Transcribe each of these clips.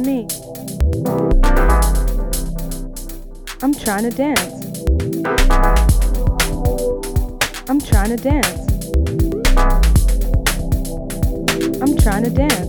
me. I'm trying to dance. I'm trying to dance. I'm trying to dance.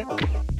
Thank you.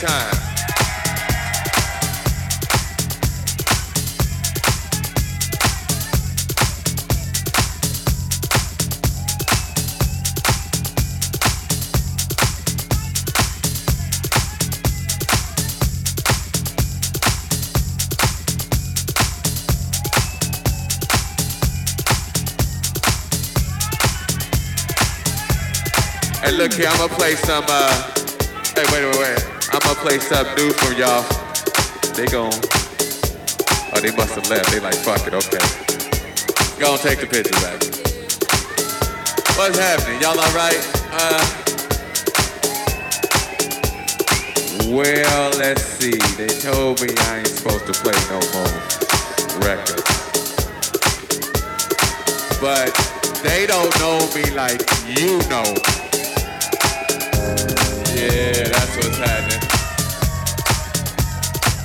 Time. Hey, look here, I'm gonna play some, uh, hey, wait, wait, wait. I'm gonna play something new from y'all. They gon' oh, they must have left. They like, fuck it, okay. Go and take the picture back. What's happening? Y'all alright? Uh, well, let's see. They told me I ain't supposed to play no more records. But they don't know me like you know yeah, that's what's happening.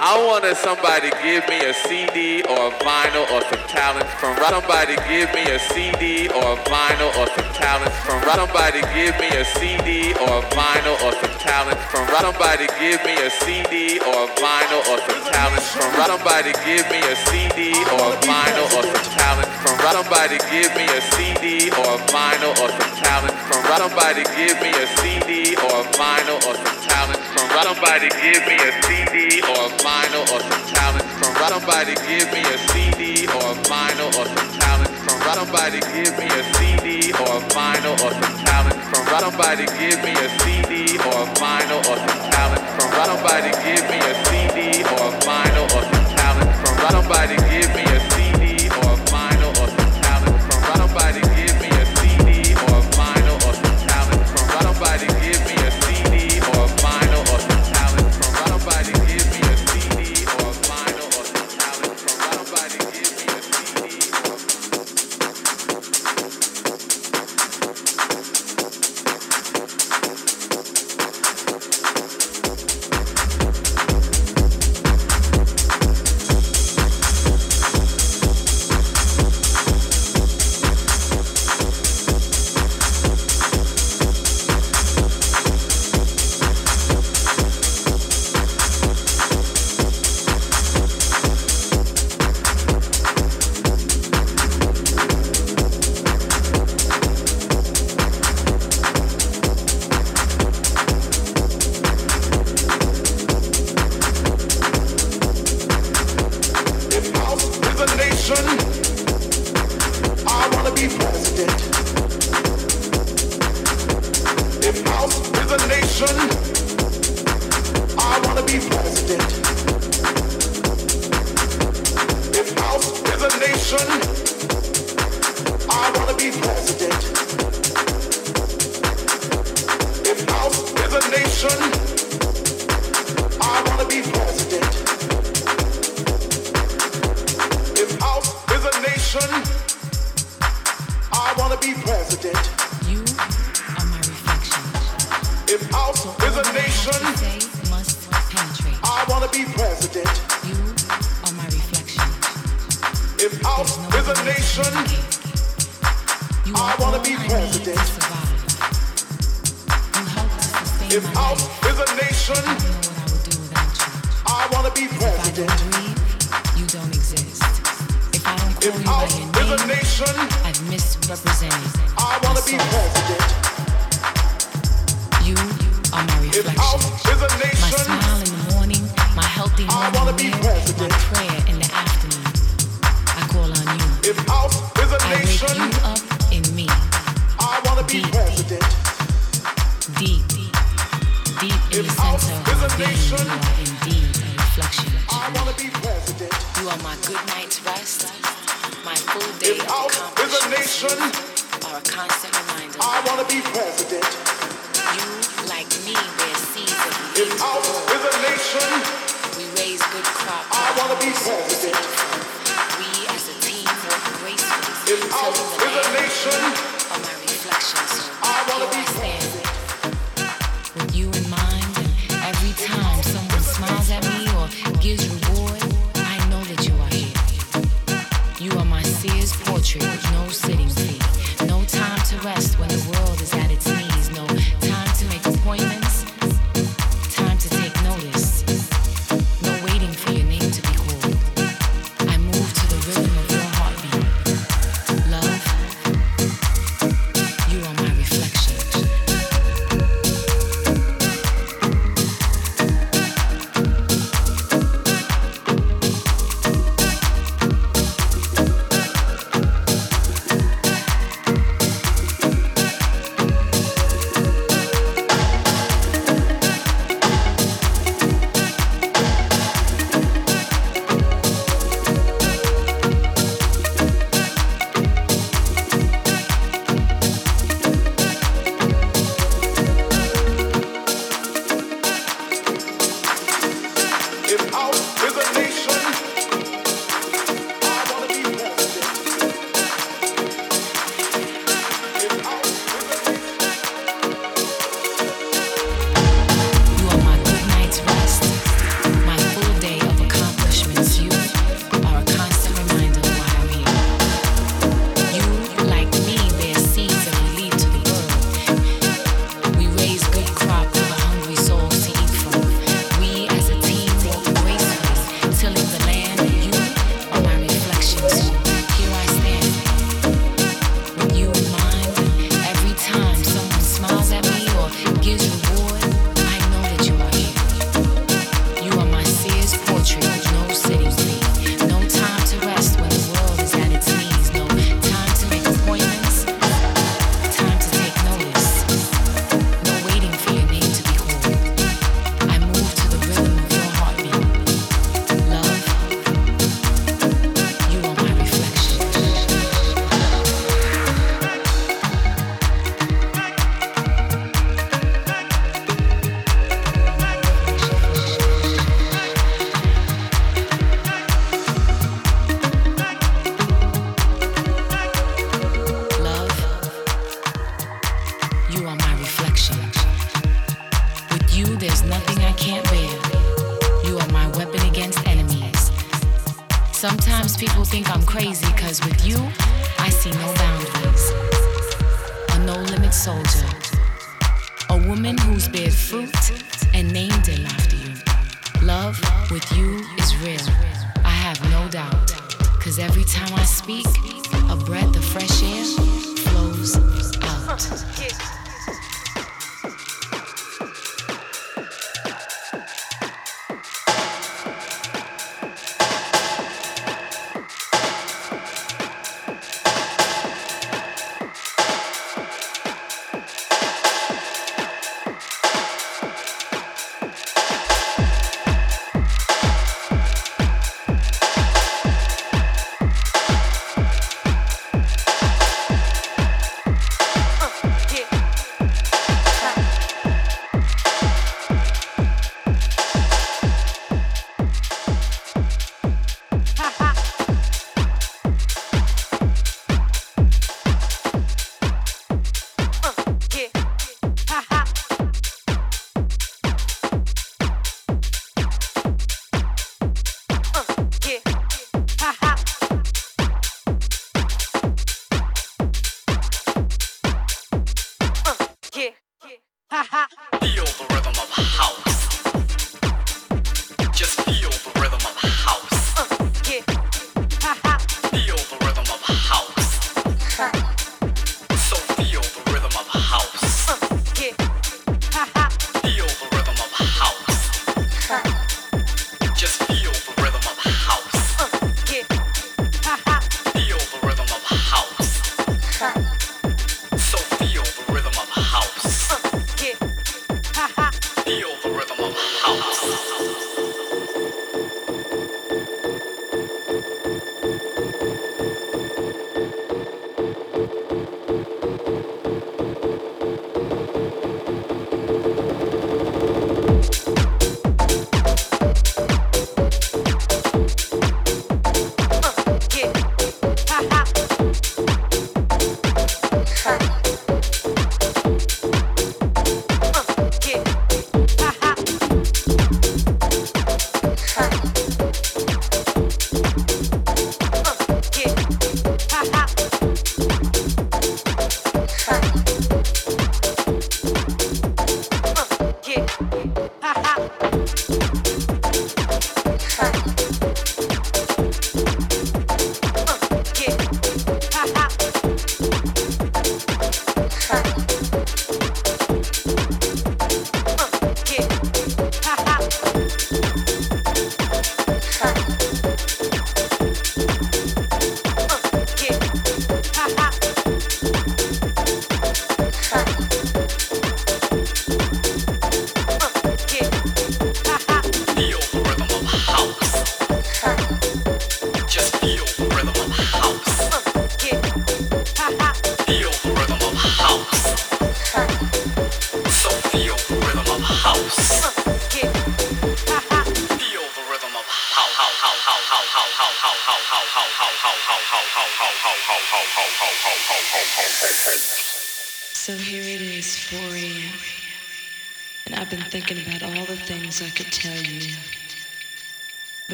I wanted somebody give me a CD or a vinyl or some talent from right. Somebody give me a CD or a vinyl or some talent from right. Somebody give me a CD or a vinyl or some talent from right. Somebody give me a CD or a vinyl or some talent from right. Somebody give me a CD or a vinyl or some talent from right. Somebody give me a CD or a vinyl or some talent from right. Somebody give me a CD or a vinyl or some talent from. Somebody give me a CD or a vinyl or some talent from. Somebody give me a CD or a vinyl or some talent from. Somebody give me a CD or a vinyl or some talent from. Somebody give me a CD or a vinyl or some talent from. Somebody give me a CD or a vinyl or some talent from. Somebody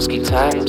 Lebowski time.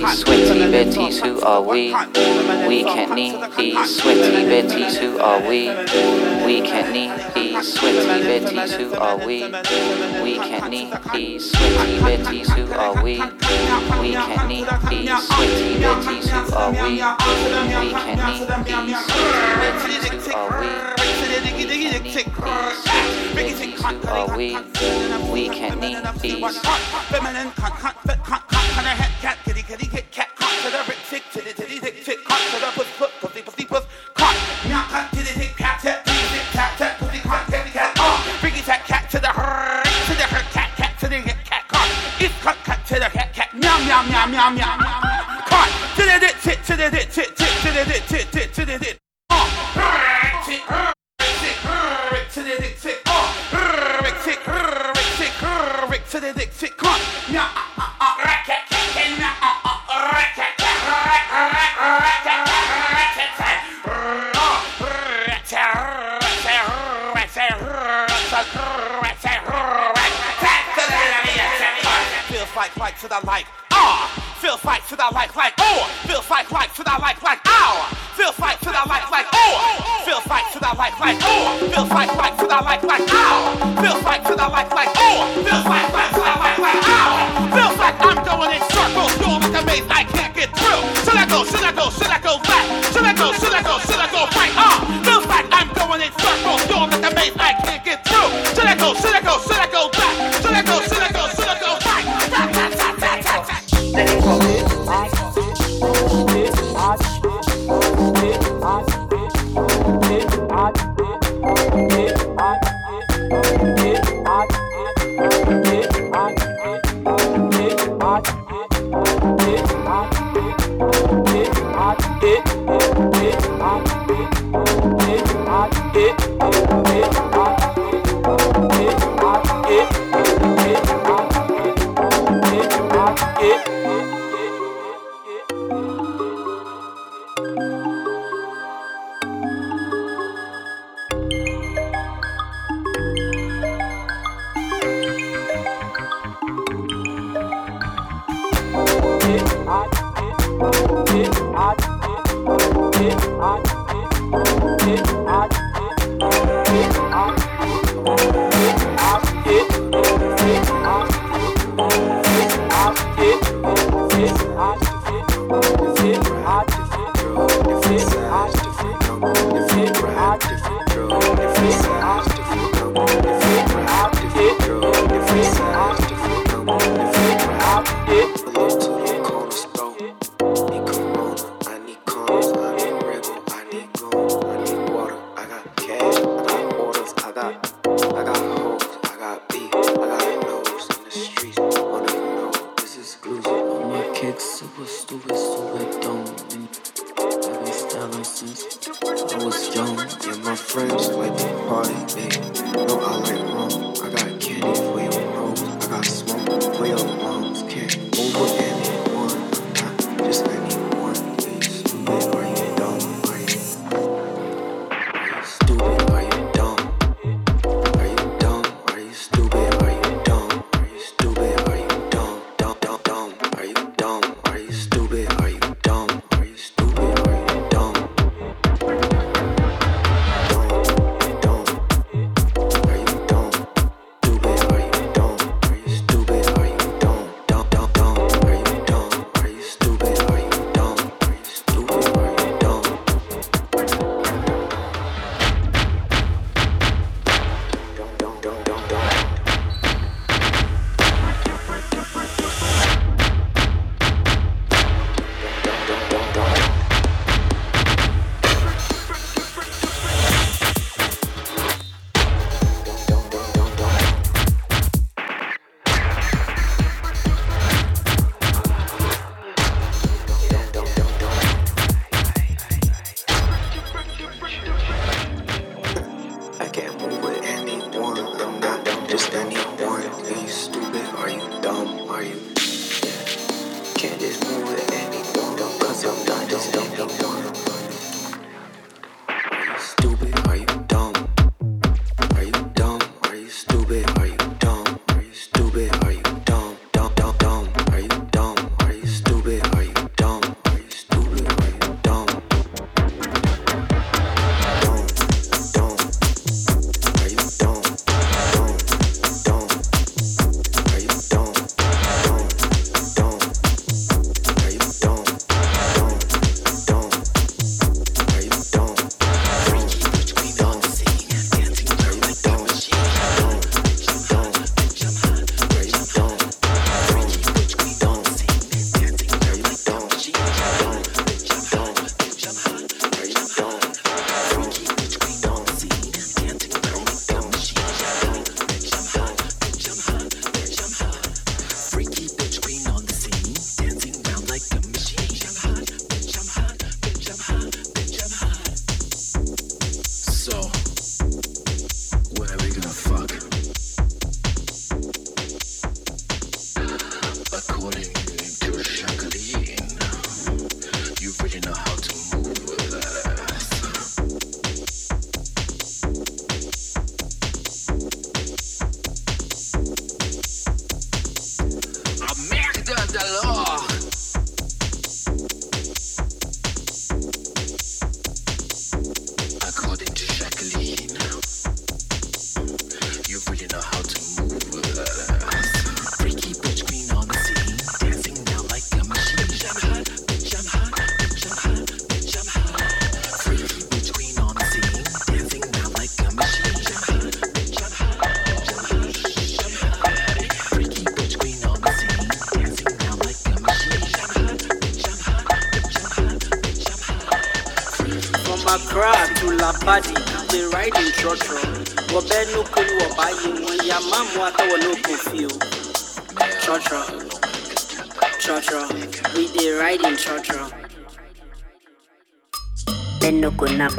these sweaty betties, who are we? We can not need these sweaty betties, who are we? We can not need these sweaty betties, who are we? We can not need these sweaty betties, who are we? We can't need these sweaty betties, who are we? We can't need these sweaty betties, who are we? Are we? We can need these.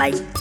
Benno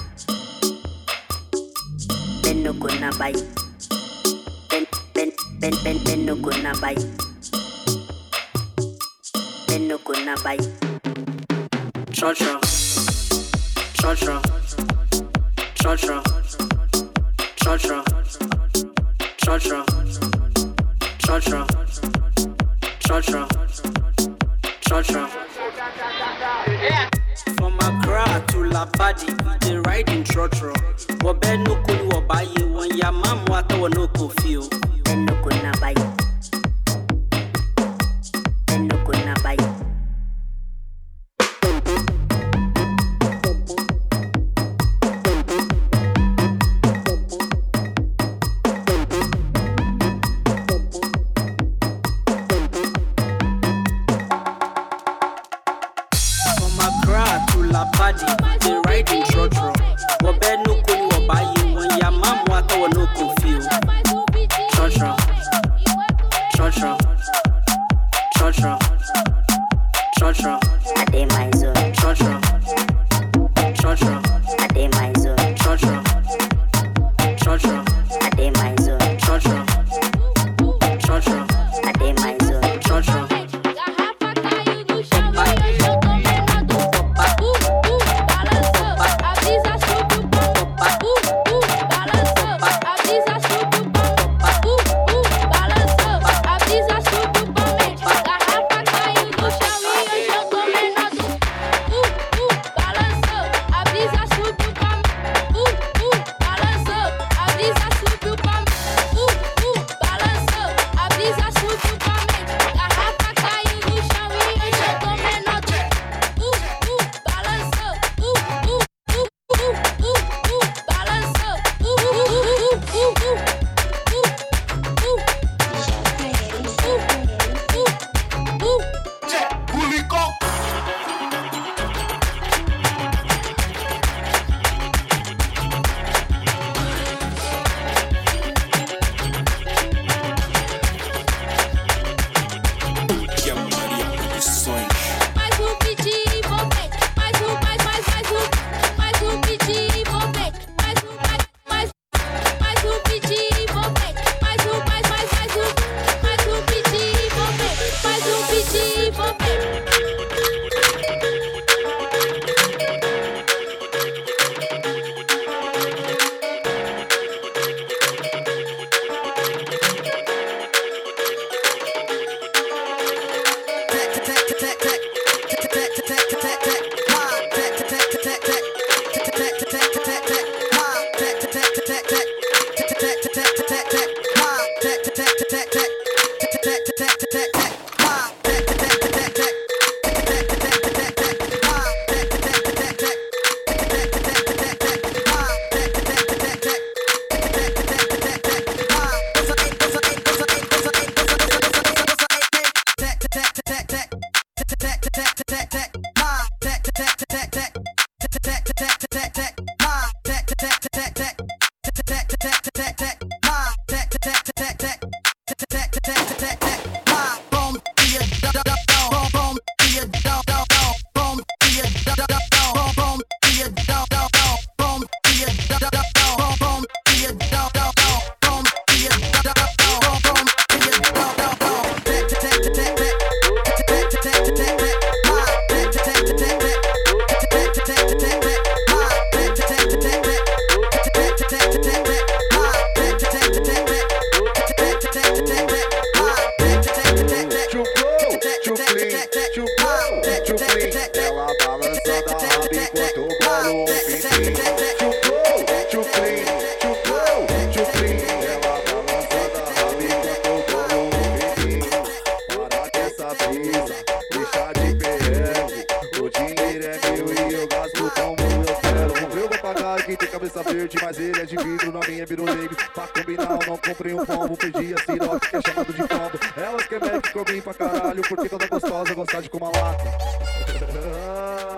comprei um combo, pedi a sirote que é chamado de combo. ela que é que eu vim pra caralho, porque toda gostosa gostar de comer lata.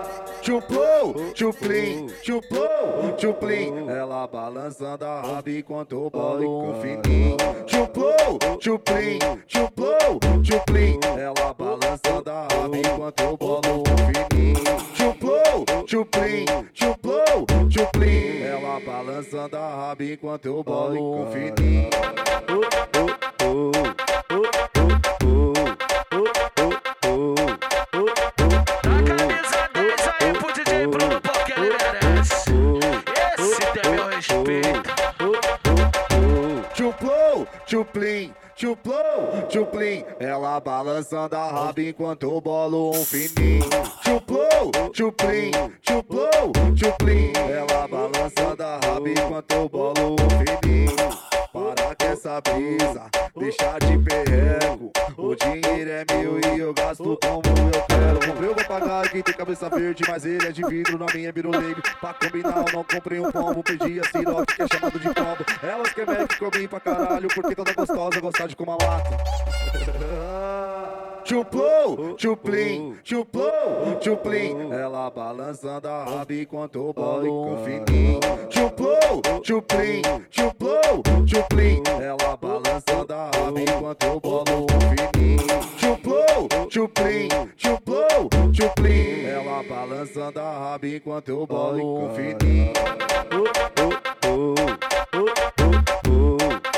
chuplou tchuplim, chuplou tchuplim. Ela balançando a raba enquanto o bolo fininho. chuplou tchuplim, chuplou tchuplim. Ela balançando a raba enquanto o bolo fininho tchuplim, tchuplou, tchuplim. Ela balançando a raba enquanto eu bolo um fininho. Oh, oh, oh, oh, oh. Chuplim, chuplou, chuplim. Ela balançando a raba enquanto bolo um fininho. Chuplou, chuplim, chuplou, chuplim. Ela balançando a raba enquanto bolo um fininho. Para que essa brisa, deixar de perrego. O dinheiro é meu e eu gasto como eu quero. Eu quem tem cabeça verde, mas ele é de vidro, não minha biruleibe. Pra combinar, eu não comprei um pombo, pedi a sirote que é chamado de pombo. Elas que Mac comem pra caralho, porque toda gostosa gostar de comer lata. Chuplou, chuplim, chuplou, chuplim. Ela balançando a raba enquanto eu bolo um fininho. Chuplou, chuplim, chuplou, chuplim. Ela balançando a raba enquanto eu bolo um fininho. Chuplou, chuplim, chuplou, chuplim. Ela balançando a raba enquanto eu bolo um fininho. Oh, oh, oh, oh, oh, oh,